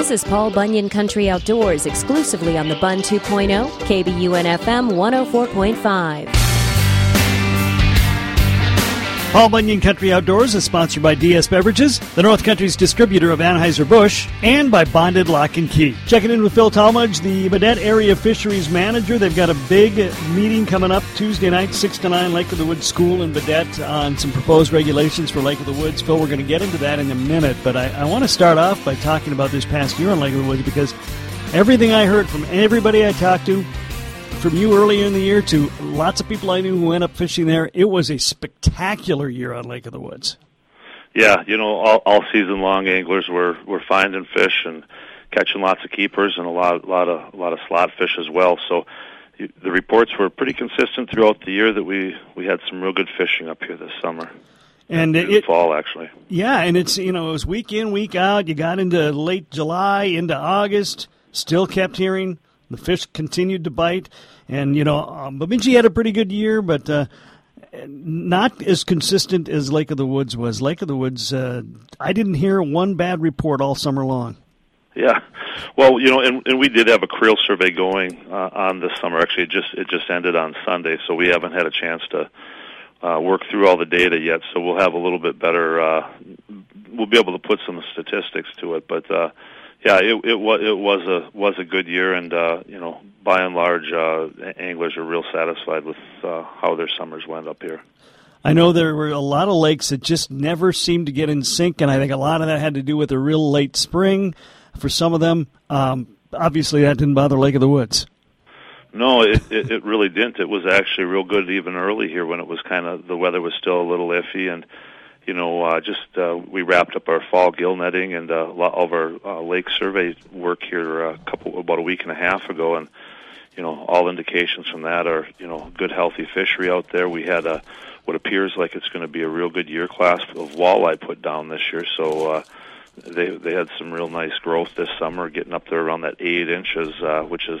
This is Paul Bunyan Country Outdoors exclusively on the Bun 2.0, KBUN FM 104.5. Paul Bunyan Country Outdoors is sponsored by DS Beverages, the North Country's distributor of Anheuser-Busch, and by Bonded Lock and Key. Checking in with Phil Talmage, the Baudette Area Fisheries Manager. They've got a big meeting coming up Tuesday night, 6 to 9, Lake of the Woods School in Baudette on some proposed regulations for Lake of the Woods. Phil, we're going to get into that in a minute, but I, I want to start off by talking about this past year on Lake of the Woods because everything I heard from everybody I talked to from you earlier in the year to lots of people I knew who went up fishing there. It was a spectacular year on Lake of the Woods. Yeah, you know, all, all season long, anglers were were finding fish and catching lots of keepers and a lot, lot of a lot of slot fish as well. So the reports were pretty consistent throughout the year that we we had some real good fishing up here this summer and it, fall actually. Yeah, and it's you know it was week in week out. You got into late July into August. Still kept hearing the fish continued to bite, and you know um, Bemidji had a pretty good year, but uh, not as consistent as Lake of the Woods was. Lake of the Woods, uh, I didn't hear one bad report all summer long. Yeah, well, you know, and, and we did have a creel survey going uh, on this summer. Actually, it just it just ended on Sunday, so we haven't had a chance to uh, work through all the data yet. So we'll have a little bit better. Uh, we'll be able to put some statistics to it, but. Uh, yeah, it it was it was a was a good year, and uh, you know, by and large, uh, anglers are real satisfied with uh, how their summers went up here. I know there were a lot of lakes that just never seemed to get in sync, and I think a lot of that had to do with a real late spring for some of them. Um, obviously, that didn't bother Lake of the Woods. No, it, it it really didn't. It was actually real good even early here when it was kind of the weather was still a little iffy and you know, uh, just uh, we wrapped up our fall gill netting and uh, all of our uh, lake survey work here a couple about a week and a half ago, and you know, all indications from that are you know good healthy fishery out there. We had a what appears like it's going to be a real good year class of walleye put down this year, so. Uh, they they had some real nice growth this summer, getting up there around that eight inches, uh, which is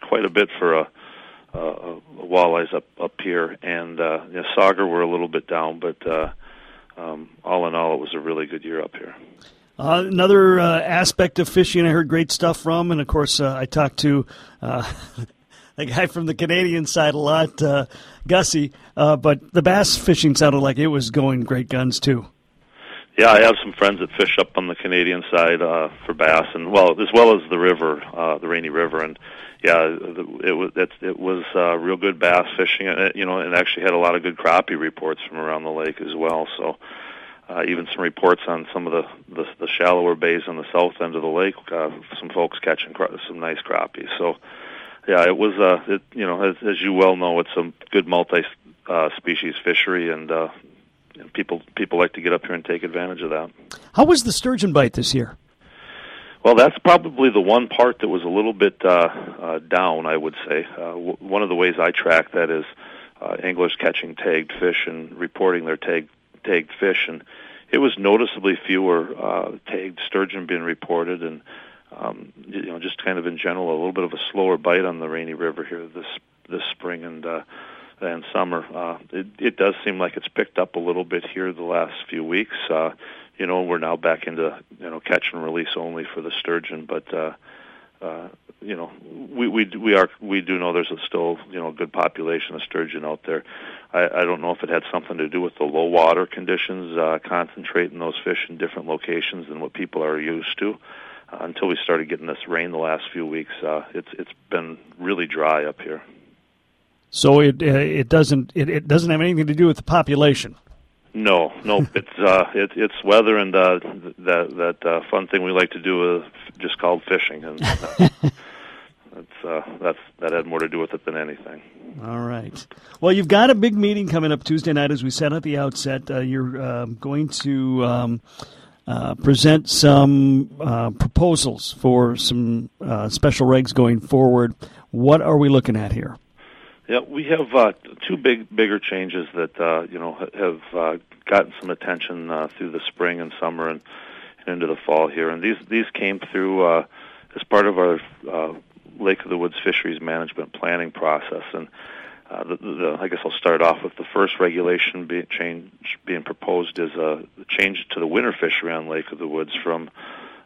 quite a bit for a, a, a walleyes up up here. And uh, you know, sauger were a little bit down, but uh, um, all in all, it was a really good year up here. Uh, another uh, aspect of fishing I heard great stuff from, and of course, uh, I talked to uh, the guy from the Canadian side a lot, uh, Gussie, uh, but the bass fishing sounded like it was going great guns too. Yeah, I have some friends that fish up on the Canadian side uh, for bass, and well, as well as the river, uh, the Rainy River, and yeah, it was it, it was uh, real good bass fishing, and you know, and actually had a lot of good crappie reports from around the lake as well. So, uh, even some reports on some of the, the the shallower bays on the south end of the lake, uh, some folks catching cra- some nice crappie. So, yeah, it was uh, it you know, as, as you well know, it's a good multi uh, species fishery, and uh, people people like to get up here and take advantage of that. How was the sturgeon bite this year? Well, that's probably the one part that was a little bit uh, uh, down. I would say uh, w- one of the ways I track that is uh, anglers catching tagged fish and reporting their tagged tagged fish, and it was noticeably fewer uh, tagged sturgeon being reported, and um, you know just kind of in general a little bit of a slower bite on the Rainy River here this this spring and. Uh, and summer. Uh, it, it does seem like it's picked up a little bit here the last few weeks. Uh, you know, we're now back into you know catch and release only for the sturgeon, but uh, uh, you know, we we we are we do know there's a still you know a good population of sturgeon out there. I, I don't know if it had something to do with the low water conditions, uh, concentrating those fish in different locations than what people are used to. Uh, until we started getting this rain the last few weeks, uh, it's it's been really dry up here. So it uh, it doesn't it, it doesn't have anything to do with the population. No, no, it's uh, it, it's weather and uh, that that uh, fun thing we like to do, is just called fishing, and uh, that's uh, that's that had more to do with it than anything. All right. Well, you've got a big meeting coming up Tuesday night, as we said at the outset. Uh, you're uh, going to. Um, uh, present some uh, proposals for some uh, special regs going forward. What are we looking at here? Yeah, we have uh, two big, bigger changes that uh, you know have uh, gotten some attention uh, through the spring and summer and, and into the fall here, and these these came through uh, as part of our uh, Lake of the Woods fisheries management planning process. And uh, the, the, I guess I'll start off with the first regulation be, change being proposed is a change to the winter fishery on Lake of the Woods from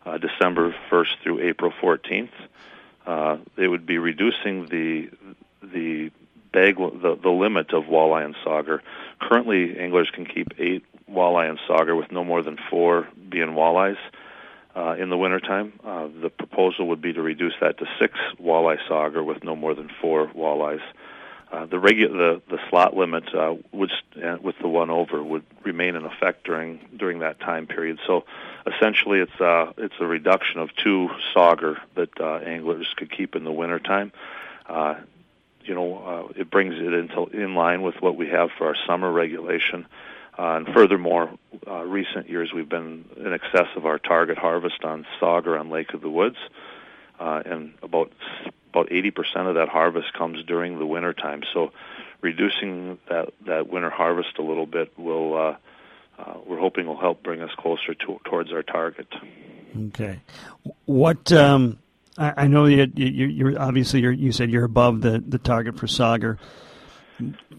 uh, December 1st through April 14th. Uh, they would be reducing the the bag the, the limit of walleye and sauger. Currently, anglers can keep eight walleye and sauger with no more than four being walleyes uh, in the wintertime. Uh, the proposal would be to reduce that to six walleye sauger with no more than four walleyes. Uh, the, regu- the the slot limit uh, would uh, with the one over would remain in effect during during that time period. So essentially, it's uh, it's a reduction of two sauger that uh, anglers could keep in the wintertime. Uh, you know, uh, it brings it into in line with what we have for our summer regulation. Uh, and furthermore, uh, recent years we've been in excess of our target harvest on sauger on Lake of the Woods, uh, and about about 80% of that harvest comes during the winter time. So, reducing that that winter harvest a little bit will uh, uh, we're hoping will help bring us closer to, towards our target. Okay, what um, I, I, know you, you, are obviously you're, you said you're above the, the target for sauger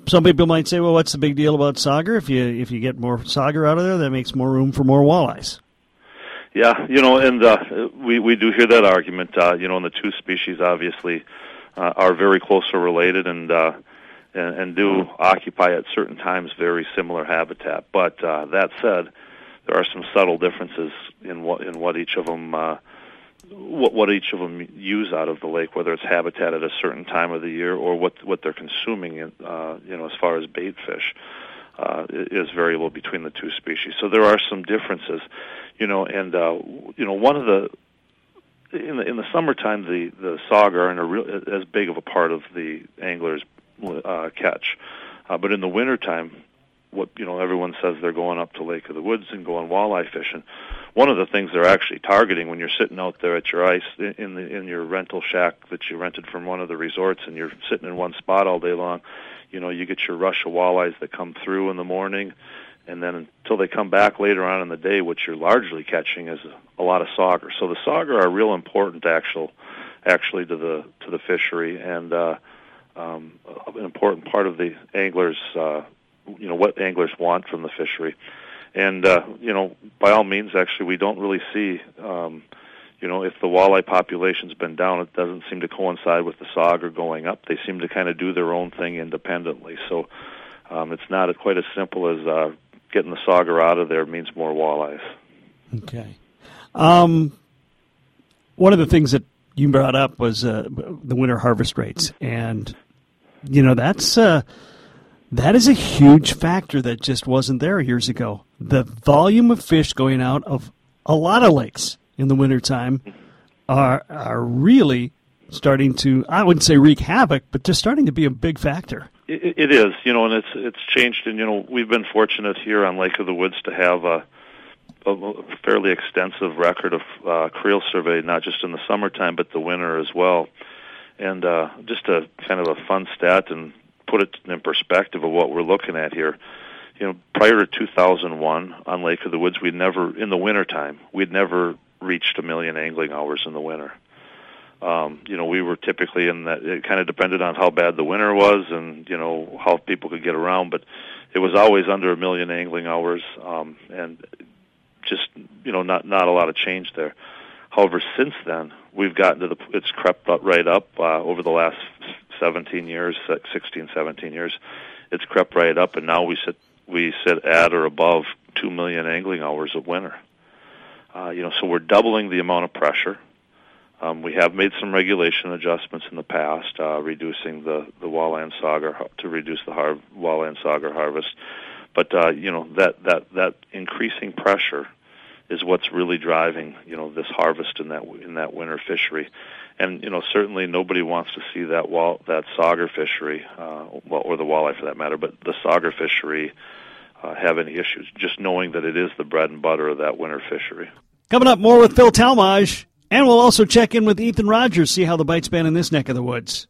some people might say, well, what's the big deal about sauger? If you if you get more sauger out of there, that makes more room for more walleyes. Yeah, you know, and uh, we we do hear that argument. Uh, you know, and the two species obviously uh, are very closely related and, uh, and and do occupy at certain times very similar habitat. But uh, that said, there are some subtle differences in what in what each of them. Uh, what what each of them use out of the lake, whether it's habitat at a certain time of the year or what what they're consuming, in, uh, you know, as far as bait fish, uh, is variable between the two species. So there are some differences, you know, and uh, you know one of the in the in the summertime the the sauger aren't a real as big of a part of the angler's uh, catch, uh, but in the wintertime, what you know everyone says they're going up to Lake of the Woods and going walleye fishing one of the things they're actually targeting when you're sitting out there at your ice in the in your rental shack that you rented from one of the resorts and you're sitting in one spot all day long you know you get your rush of walleyes that come through in the morning and then until they come back later on in the day what you're largely catching is a lot of sauger so the sauger are real important actual actually to the to the fishery and uh um an important part of the anglers uh you know what anglers want from the fishery and uh, you know, by all means, actually, we don't really see. Um, you know, if the walleye population's been down, it doesn't seem to coincide with the sauger going up. They seem to kind of do their own thing independently. So um, it's not quite as simple as uh, getting the sauger out of there means more walleyes. Okay. Um, one of the things that you brought up was uh, the winter harvest rates, and you know that's uh, that is a huge factor that just wasn't there years ago. The volume of fish going out of a lot of lakes in the wintertime are are really starting to I wouldn't say wreak havoc, but just starting to be a big factor. It, it is, you know, and it's it's changed, and you know, we've been fortunate here on Lake of the Woods to have a, a fairly extensive record of uh, creel survey, not just in the summertime but the winter as well. And uh, just a kind of a fun stat, and put it in perspective of what we're looking at here, you know, prior to 2001 on Lake of the Woods, we'd never, in the wintertime, we'd never reached a million angling hours in the winter. Um, you know, we were typically in that. It kind of depended on how bad the winter was, and you know how people could get around. But it was always under a million angling hours, um, and just you know not not a lot of change there. However, since then we've gotten to the it's crept up right up uh, over the last 17 years, 16, 17 years, it's crept right up, and now we sit we sit at or above two million angling hours of winter. Uh, you know, so we're doubling the amount of pressure. Um, we have made some regulation adjustments in the past, uh, reducing the the walleye and sauger to reduce the har- walleye and sauger harvest. But uh, you know that that that increasing pressure is what's really driving you know this harvest in that in that winter fishery and you know certainly nobody wants to see that wall that sauger fishery, uh, well, or the walleye for that matter, but the sauger fishery uh, have any issues. Just knowing that it is the bread and butter of that winter fishery. Coming up, more with Phil Talmage, and we'll also check in with Ethan Rogers, see how the bites been in this neck of the woods.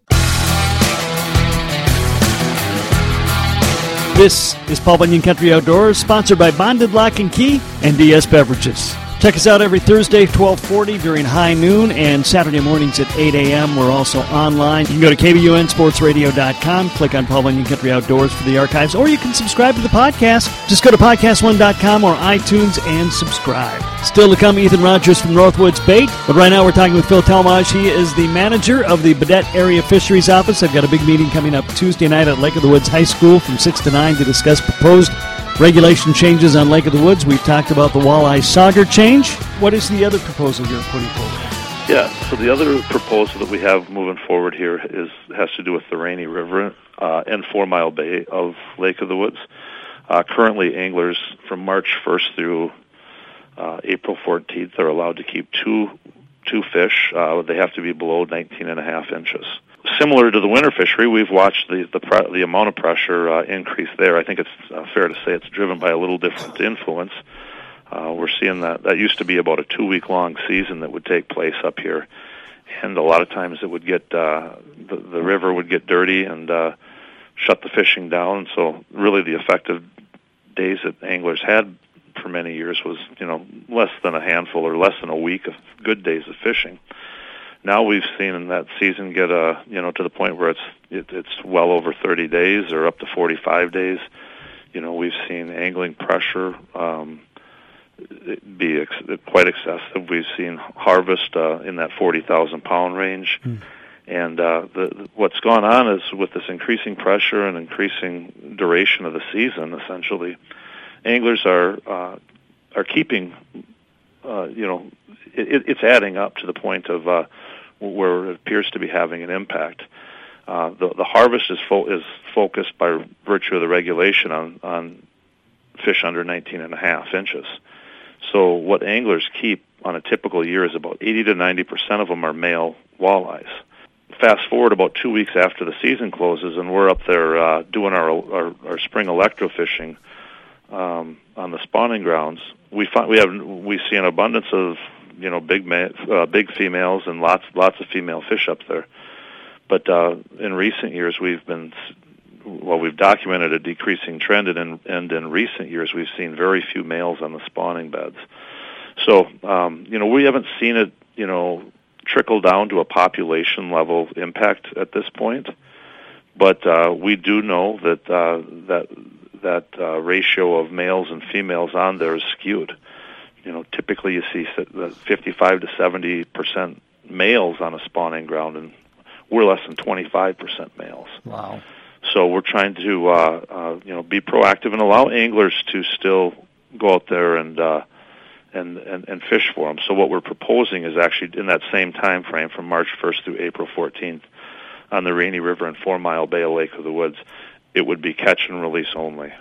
This is Paul Bunyan Country Outdoors, sponsored by Bonded Lock and Key and DS Beverages. Check us out every Thursday, 1240 during high noon and Saturday mornings at 8 a.m. We're also online. You can go to KBUNSportsRadio.com, click on Paul Bunyan Country Outdoors for the archives, or you can subscribe to the podcast. Just go to podcast1.com or iTunes and subscribe. Still to come, Ethan Rogers from Northwoods Bait. But right now we're talking with Phil Talmage. He is the manager of the Baudette Area Fisheries Office. I've got a big meeting coming up Tuesday night at Lake of the Woods High School from 6 to 9 to discuss proposed regulation changes on Lake of the Woods. We've talked about the walleye sauger change. What is the other proposal you're putting forward? Yeah, so the other proposal that we have moving forward here is has to do with the Rainy River uh, and Four Mile Bay of Lake of the Woods. Uh, currently, anglers from March 1st through uh, April 14th are allowed to keep two two fish. Uh, they have to be below 19 and a half inches similar to the winter fishery, we've watched the the, pre- the amount of pressure uh, increase there. I think it's uh, fair to say it's driven by a little different influence. Uh, we're seeing that that used to be about a two week long season that would take place up here, and a lot of times it would get uh, the, the river would get dirty and uh, shut the fishing down. So really, the effective days that anglers had for many years was you know less than a handful or less than a week of good days of fishing. Now we've seen in that season get a you know to the point where it's it, it's well over 30 days or up to 45 days. You know we've seen angling pressure um, be ex- quite excessive. We've seen harvest uh, in that 40,000 pound range. Mm. And uh, the, the, what's gone on is with this increasing pressure and increasing duration of the season, essentially, anglers are uh, are keeping, uh, you know, it, it's adding up to the point of uh, where it appears to be having an impact. Uh, the, the harvest is, fo- is focused by virtue of the regulation on, on fish under 19 and a half inches. So what anglers keep on a typical year is about 80 to 90 percent of them are male walleyes. Fast forward about two weeks after the season closes, and we're up there uh, doing our, our our spring electrofishing um, on the spawning grounds. We find we have we see an abundance of you know big ma- uh, big females and lots lots of female fish up there. But uh, in recent years, we've been well, we've documented a decreasing trend, and in, and in recent years, we've seen very few males on the spawning beds. So, um, you know, we haven't seen it, you know, trickle down to a population level impact at this point. But uh, we do know that uh, that that uh, ratio of males and females on there is skewed you know, typically you see 55 to 70 percent males on a spawning ground, and we're less than 25 percent males. Wow. So we're trying to, uh, uh, you know, be proactive and allow anglers to still go out there and uh, and, and and fish for them. So what we're proposing is actually in that same time frame, from March 1st through April 14th, on the Rainy River and Four Mile Bay of Lake of the Woods, it would be catch and release only.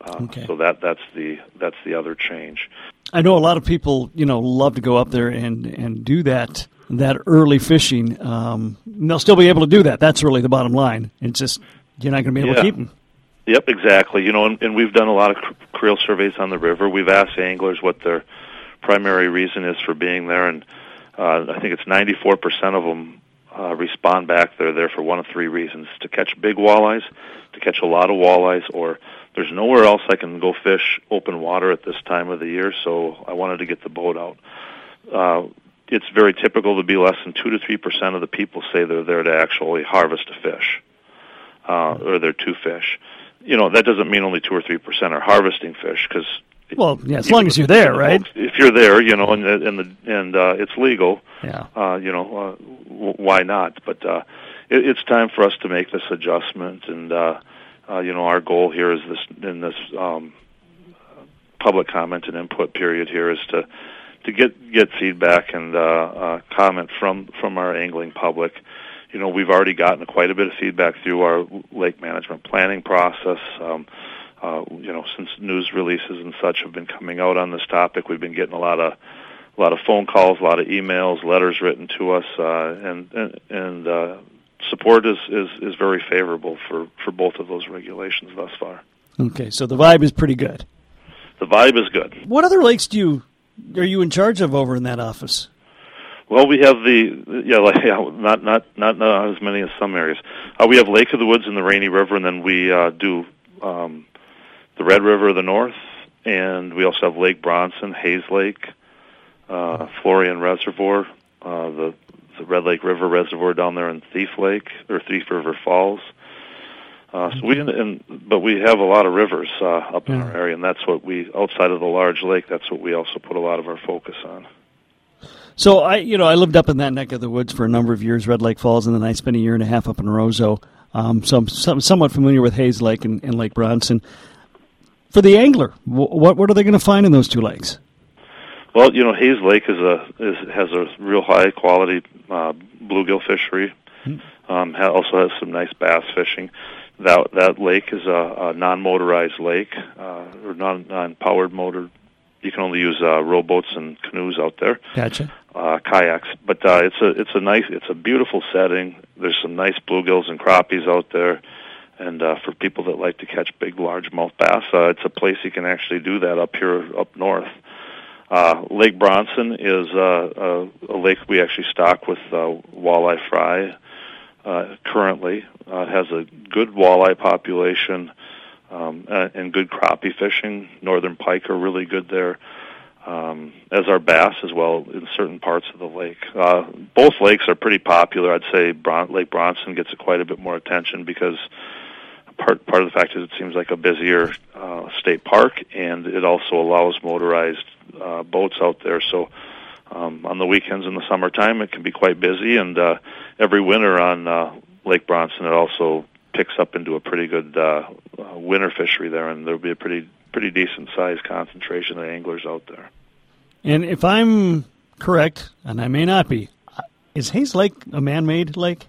Uh, okay. So that that's the that's the other change. I know a lot of people, you know, love to go up there and and do that that early fishing. Um, they'll still be able to do that. That's really the bottom line. It's just you're not going to be able yeah. to keep them. Yep, exactly. You know, and, and we've done a lot of creel surveys on the river. We've asked anglers what their primary reason is for being there, and uh, I think it's 94% of them uh, respond back. They're there for one of three reasons: to catch big walleyes, to catch a lot of walleyes, or there's nowhere else I can go fish open water at this time of the year, so I wanted to get the boat out. Uh, it's very typical to be less than two to three percent of the people say they're there to actually harvest a fish, uh, or they're to fish. You know that doesn't mean only two or three percent are harvesting fish because. Well, yeah, as long as you're there, right? If you're there, you know, and and the and uh, it's legal. Yeah. Uh, you know, uh, w- why not? But uh, it, it's time for us to make this adjustment, and uh, uh, you know, our goal here is this in this um, public comment and input period here is to to get get feedback and uh, uh, comment from from our angling public. You know, we've already gotten quite a bit of feedback through our lake management planning process. Um, uh, you know, since news releases and such have been coming out on this topic, we've been getting a lot of a lot of phone calls, a lot of emails, letters written to us, uh, and and, and uh, support is, is, is very favorable for, for both of those regulations thus far. Okay, so the vibe is pretty good. The vibe is good. What other lakes do you are you in charge of over in that office? Well, we have the yeah, like, yeah not not not not as many as some areas. Uh, we have Lake of the Woods and the Rainy River, and then we uh, do um, the Red River of the North, and we also have Lake Bronson, Hayes Lake, uh, Florian Reservoir, uh, the the Red Lake River Reservoir down there in Thief Lake or Thief River Falls. Uh, so we and but we have a lot of rivers uh, up in Yeah. our area, and that's what we outside of the large lake. That's what we also put a lot of our focus on. So I, you know, I lived up in that neck of the woods for a number of years, Red Lake Falls, and then I spent a year and a half up in Roseau. Um, so I'm some, somewhat familiar with Hayes Lake and, and Lake Bronson. For the angler, wh- what what are they going to find in those two lakes? Well, you know, Hayes Lake is a is, has a real high quality uh, bluegill fishery. Um, ha- also has some nice bass fishing. That that lake is a, a non-motorized lake uh, or non non-powered motor. You can only use uh, rowboats and canoes out there. Gotcha. uh, kayaks. But uh, it's a it's a nice it's a beautiful setting. There's some nice bluegills and crappies out there, and uh, for people that like to catch big largemouth bass, uh, it's a place you can actually do that up here up north. Uh, lake Bronson is uh, a, a lake we actually stock with uh, walleye fry. Uh, currently, uh, has a good walleye population um, uh, and good crappie fishing. Northern pike are really good there um, as are bass as well in certain parts of the lake. Uh, both lakes are pretty popular. I'd say Bron- Lake Bronson gets quite a bit more attention because part part of the fact is it seems like a busier uh, state park, and it also allows motorized uh, boats out there. So. Um, on the weekends in the summertime, it can be quite busy, and uh, every winter on uh, Lake Bronson, it also picks up into a pretty good uh, uh, winter fishery there, and there'll be a pretty pretty decent sized concentration of anglers out there. And if I'm correct, and I may not be, is Hayes Lake a man-made lake?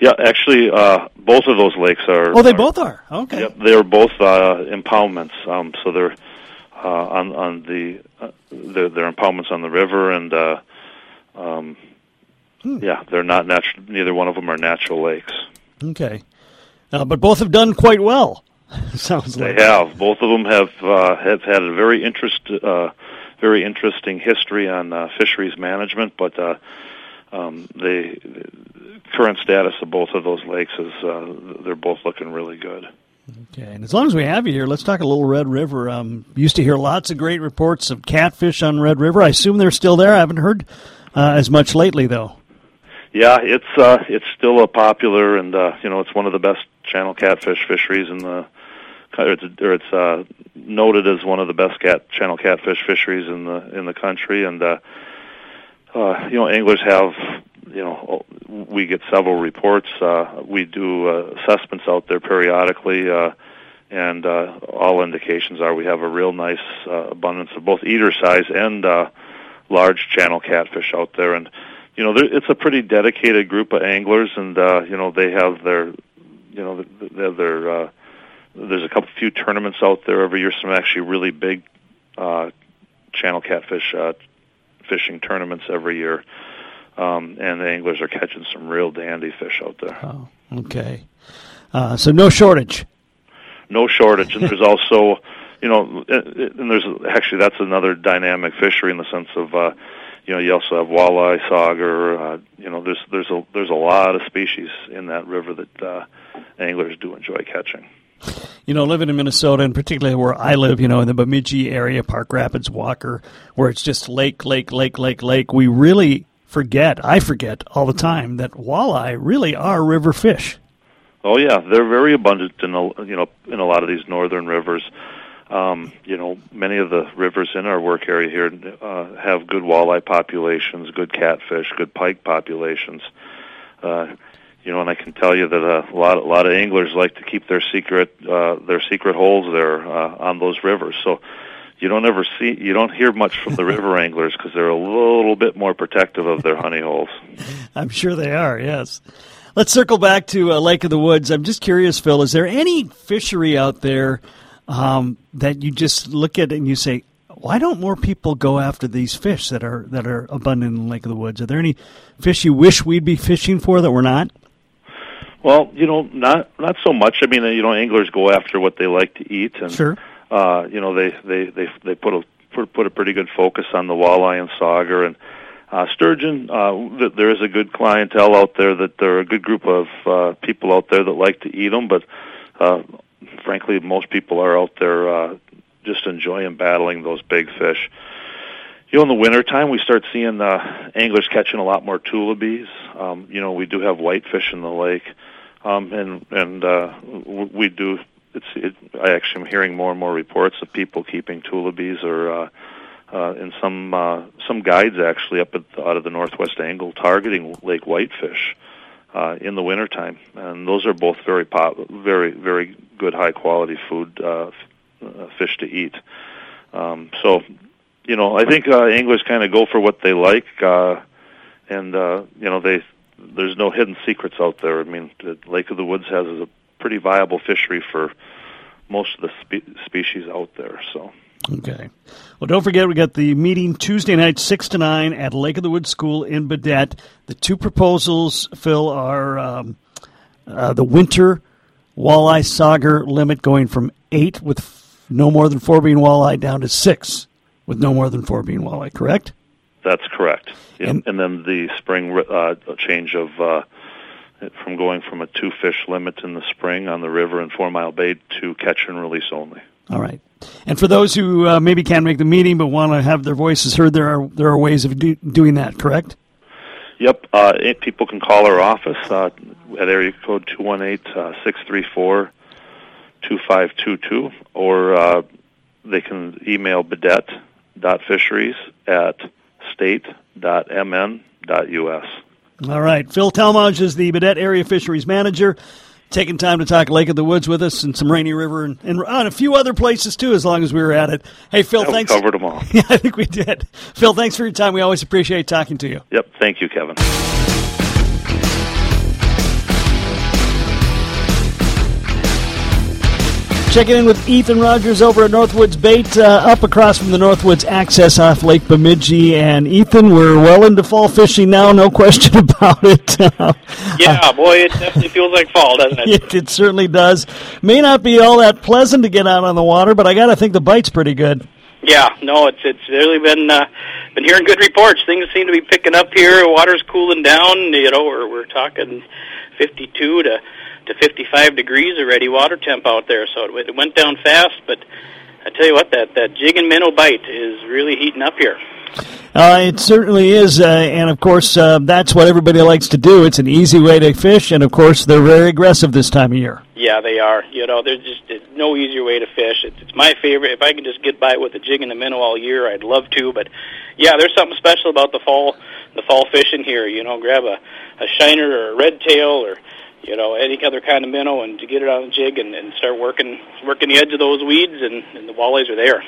Yeah, actually, uh, both of those lakes are. Oh, they are- both are. Okay. Yep, they're both uh, impoundments. Um, so they're uh, on on the uh, they're, they're impoundments on the river, and uh, um, yeah, they're not natural. Neither one of them are natural lakes. Okay. Uh, but both have done quite well. Sounds They like. have. Both of them have uh, have had a very interest, uh, very interesting history on uh, fisheries management. But uh, um, they, the current status of both of those lakes is uh, they're both looking really good. Okay, and as long as we have you here, let's talk a little Red River. Um, used to hear lots of great reports of catfish on Red River. I assume they're still there. I haven't heard uh, as much lately, though. Yeah, it's uh, it's still a popular, and uh, you know, it's one of the best channel catfish fisheries in the. Or it's, or it's uh, noted as one of the best cat channel catfish fisheries in the in the country, and uh, uh, you know, anglers have, you know, we get several reports. Uh, we do uh, assessments out there periodically, uh, and uh, all indications are we have a real nice uh, abundance of both eater size and uh, large channel catfish out there, and you know, it's a pretty dedicated group of anglers, and uh, you know, they have their, you know, have their. Uh, there's a couple few tournaments out there every year. Some actually really big uh, channel catfish uh, fishing tournaments every year, um, and the anglers are catching some real dandy fish out there. Oh, okay. Uh, so no shortage. No shortage, and there's also, you know, and there's actually that's another dynamic fishery in the sense of. Uh, you know, you also have walleye, sauger. Uh, you know, there's there's a there's a lot of species in that river that uh, anglers do enjoy catching. You know, living in Minnesota, and particularly where I live, you know, in the Bemidji area, Park Rapids, Walker, where it's just lake, lake, lake, lake, lake, we really forget, I forget all the time, that walleye really are river fish. Oh yeah, they're very abundant in a, you know in a lot of these northern rivers. Um, you know, many of the rivers in our work area here uh, have good walleye populations, good catfish, good pike populations. Uh, you know, and I can tell you that a lot a lot of anglers like to keep their secret uh, their secret holes there uh, on those rivers. So you don't ever see you don't hear much from the river anglers because they're a little bit more protective of their honey holes. I'm sure they are, yes. Let's circle back to uh, Lake of the Woods. I'm just curious, Phil, is there any fishery out there um, that you just look at and you say, why don't more people go after these fish that are that are abundant in Lake of the Woods? Are there any fish you wish we'd be fishing for that we're not? Well, you know, not not so much. I mean, you know, anglers go after what they like to eat, and Sure. Uh, you know, they they they they put a put, a pretty good focus on the walleye and sauger and uh, sturgeon. Uh, th- there is a good clientele out there that there are a good group of uh, people out there that like to eat them, but uh, frankly, most people are out there uh, just enjoying battling those big fish. you know, in the wintertime, we start seeing uh, anglers catching a lot more tullibees. Um, you know, we do have whitefish in the lake, um, and and uh, we do. It's. It, I actually am hearing more and more reports of people keeping tullibees, or uh, uh, in some uh, some guides actually up at, out of the northwest angle targeting lake whitefish uh, in the wintertime, and those are both very pop, very very good high quality food uh, uh, fish to eat. Um, so you know, I think uh, anglers kind of go for what they like, uh, and uh, you know, they there's no hidden secrets out there. I mean, Lake of the Woods has a pretty viable fishery for most of the spe- species out there. So. Okay. Well, don't forget, we got the meeting Tuesday night, 6 to 9 at Lake of the Woods School in Baudette. The two proposals, Phil, are um, uh, the winter walleye sauger limit going from 8 with f- no more than 4 being walleye down to 6 with no more than four being walleye, correct? That's correct. And, and then the spring uh, change of uh, from going from a two fish limit in the spring on the river in Four Mile Bay to catch and release only. All right. And for those who uh, maybe can't make the meeting but want to have their voices heard, there are there are ways of do, doing that, correct? Yep. Uh, people can call our office uh, at area code two one eight uh, six three four two five two two, or uh, they can email Baudette fisheries at state.mn.us. All right. Phil Talmage is the Baudette Area Fisheries Manager. Taking time to talk Lake of the Woods with us and some Rainy River and, and, and a few other places too, as long as we were at it. Hey, Phil, thanks. covered them all. Yeah, I think we did. Phil, thanks for your time. We always appreciate talking to you. Yep. Thank you, Kevin. Checking in with Ethan Rogers over at Northwoods Bait, uh, up across from the Northwoods Access off Lake Bemidji. And Ethan, we're well into fall fishing now, no question about it. yeah, boy, it definitely feels like fall, doesn't it? it? It certainly does. May not be all that pleasant to get out on the water, but I got to think the bite's pretty good. Yeah, no, it's it's really been uh, been hearing good reports. Things seem to be picking up here. Water's cooling down. You know, we're we're talking fifty two to to 55 degrees already water temp out there, so it, it went down fast. But I tell you what, that that jig and minnow bite is really heating up here. Uh, it certainly is, uh, and of course, uh, that's what everybody likes to do. It's an easy way to fish, and of course, they're very aggressive this time of year. Yeah, they are. You know, there's just no easier way to fish. It's, it's my favorite. If I could just get by with a jig and a minnow all year, I'd love to. But yeah, there's something special about the fall, the fall fishing here. You know, grab a, a shiner or a red tail or you know, any other kind of minnow, and to get it on the jig and, and start working working the edge of those weeds, and, and the walleyes are there.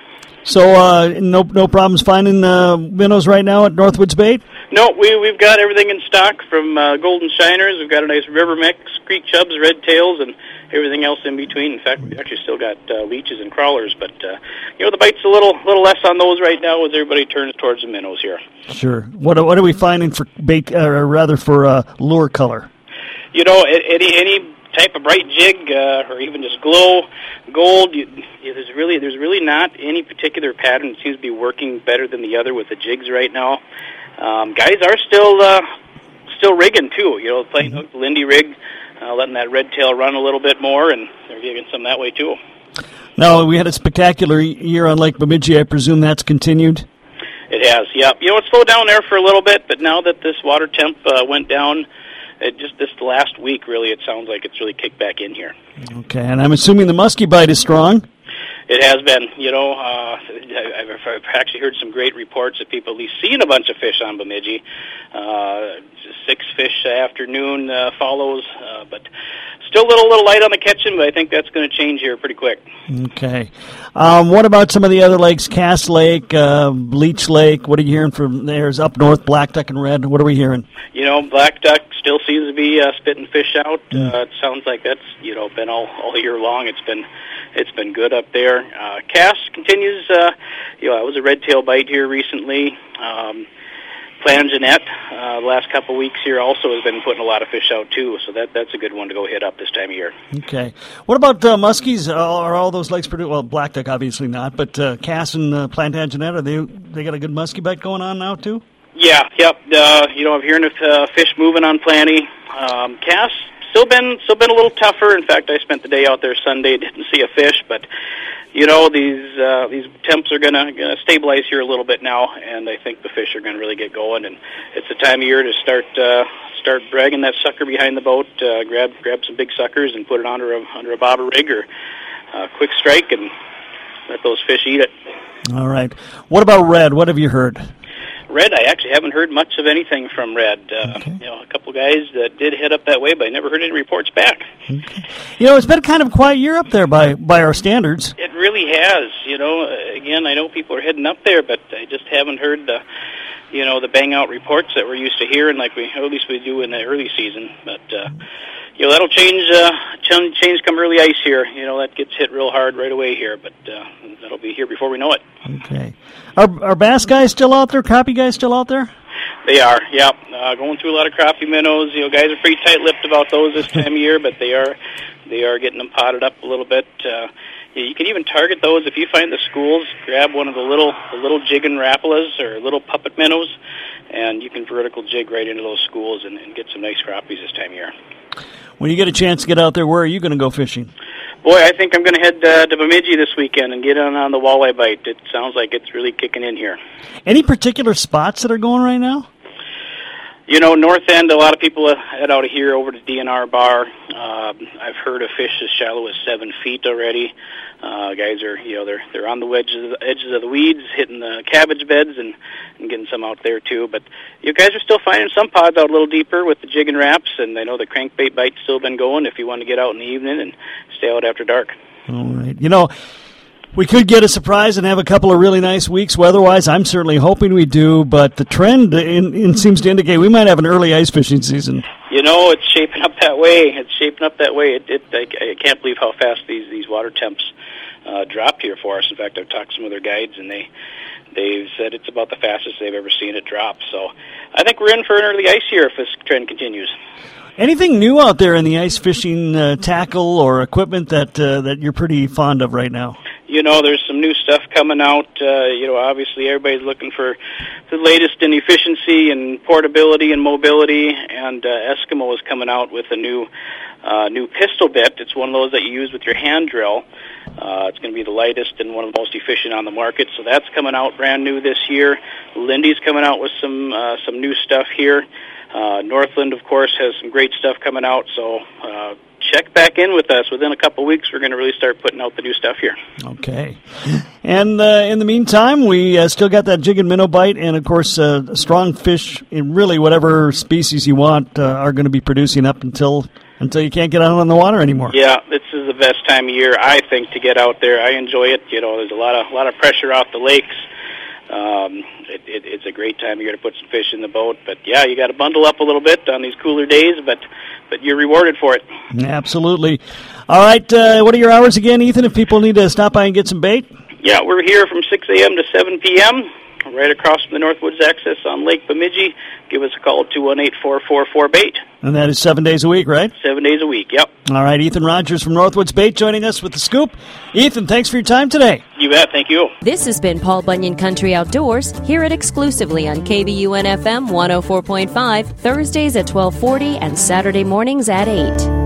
So, uh, no no problems finding uh, minnows right now at Northwoods Bait. No, we we've got everything in stock from uh, golden shiners. We've got a nice river mix, creek chubs, red tails, and everything else in between. In fact, we've actually still got uh, leeches and crawlers, but uh, you know the bite's a little little less on those right now as everybody turns towards the minnows here. Sure. What what are we finding for bait, uh, or rather for uh, lure color? You know, any any type of bright jig uh, or even just glow gold, you, you, there's really there's really not any particular pattern that seems to be working better than the other with the jigs right now. Um, guys are still uh, still rigging too. You know, playing mm-hmm. Lindy rig, uh, letting that red tail run a little bit more, and they're gigging some that way too. Now we had a spectacular year on Lake Bemidji. I presume that's continued. It has, yeah. You know, it slowed down there for a little bit, but now that this water temp uh, went down, it just this last week, really, it sounds like it's really kicked back in here. Okay, and I'm assuming the muskie bite is strong. It has been. You know, uh, I've, I've actually heard some great reports of people at least seeing a bunch of fish on Bemidji. Uh, six fish afternoon uh, follows, uh, but still a little, little light on the catching, but I think that's going to change here pretty quick. Okay. Um, what about some of the other lakes? Cass Lake, uh, Leech Lake. What are you hearing from there? Is up north, black duck and red. What are we hearing? You know, black duck still seems to be uh, spitting fish out. Mm. Uh, it sounds like that's you know been all all year long. It's been it's been good up there. Uh, Cass continues. Uh, you know, I was a red tail bite here recently. Um, Plantagenet, uh, the last couple of weeks here also has been putting a lot of fish out too, so that that's a good one to go hit up this time of year. Okay, what about uh, muskies? Are all those lakes produced? Well, black duck obviously not, but uh, Cass and uh, Plantagenet are they they got a good muskie bite going on now too? Yeah, yep. Uh, you know, I'm hearing of uh, fish moving on Planty. Um, Cass still been still been a little tougher. In fact, I spent the day out there Sunday, didn't see a fish, but you know these uh, these temps are gonna, gonna stabilize here a little bit now, and I think the fish are gonna really get going. And it's the time of year to start uh, start dragging that sucker behind the boat. Uh, grab grab some big suckers and put it under a under a bobber rig or uh, quick strike, and let those fish eat it. All right. What about red? What have you heard? Red, I actually haven't heard much of anything from Red. Uh, okay. You know, a couple guys that did head up that way, but I never heard any reports back. Okay. You know, it's been kind of a quiet year up there by by our standards. It really has. You know, again, I know people are heading up there, but I just haven't heard the, you know, the bang out reports that we're used to hearing, like we at least we do in the early season. But uh, you know, that'll change. Uh, change come early ice here. You know, that gets hit real hard right away here, but uh, that'll be here before we know it. Okay. Are, are bass guys still out there? Crappie guys still out there? They are. Yep. Uh, going through a lot of crappie minnows. You know, guys are pretty tight-lipped about those this time of year, but they are they are getting them potted up a little bit. Uh, you can even target those if you find the schools. Grab one of the little the little jig and rapalas or little puppet minnows, and you can vertical jig right into those schools and, and get some nice crappies this time of year. When you get a chance to get out there, where are you going to go fishing? Boy, I think I'm going to head uh, to Bemidji this weekend and get on on the walleye bite. It sounds like it's really kicking in here. Any particular spots that are going right now? You know, North End. A lot of people head out of here over to DNR Bar. Uh, I've heard of fish as shallow as seven feet already. Uh, guys are, you know, they're they're on the edges of the, edges of the weeds, hitting the cabbage beds, and and getting some out there too. But you guys are still finding some pods out a little deeper with the jig and wraps, and I know the crankbait bite's still been going. If you want to get out in the evening and stay out after dark. All right, you know we could get a surprise and have a couple of really nice weeks weather-wise. I'm certainly hoping we do, but the trend in, in seems to indicate we might have an early ice fishing season. You know, it's shaping up that way. It's shaping up that way. It, it I, I can't believe how fast these these water temps uh, dropped here for us. In fact, I've talked to some other guides, and they they've said it's about the fastest they've ever seen it drop. So, I think we're in for an early ice year if this trend continues. Anything new out there in the ice fishing uh, tackle or equipment that uh, that you're pretty fond of right now? you know, there's some new stuff coming out. Uh, you know, obviously everybody's looking for the latest in efficiency and portability and mobility. And uh, Eskimo is coming out with a new uh, new pistol bit. It's one of those that you use with your hand drill. Uh, it's going to be the lightest and one of the most efficient on the market. So that's coming out brand new this year. Lindy's coming out with some uh, some new stuff here. Uh, Northland, of course, has some great stuff coming out. So uh, check back in with us. Within a couple of weeks, we're going to really start putting out the new stuff here. Okay. And uh, in the meantime, we uh, still got that jig and minnow bite, and of course, uh, strong fish in really whatever species you want uh, are going to be producing up until until you can't get out on the water anymore. Yeah, this is the best time of year, I think, to get out there. I enjoy it. You know, there's a lot of a lot of pressure off the lakes. Um, it, it, it's a great time of year to put some fish in the boat. But yeah, you got to bundle up a little bit on these cooler days, but but you're rewarded for it. Absolutely. All right, uh, what are your hours again, Ethan? If people need to stop by and get some bait. Yeah, we're here from 6 a.m. to 7 p.m. Right across from the Northwoods access on Lake Bemidji. Give us a call at 218-444-BAIT. And that is seven days a week, right? Seven days a week, yep. All right, Ethan Rogers from Northwoods Bait joining us with the scoop. Ethan, thanks for your time today. You bet, thank you. This has been Paul Bunyan Country Outdoors. Hear it exclusively on KBUN FM 104.5, Thursdays at 1240 and Saturday mornings at 8.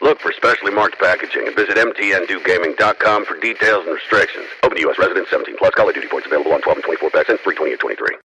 Look for specially marked packaging and visit mtndewgaming.com for details and restrictions. Open to U.S. residents 17 plus. Of Duty points available on 12 and 24 packs and 320 and 23.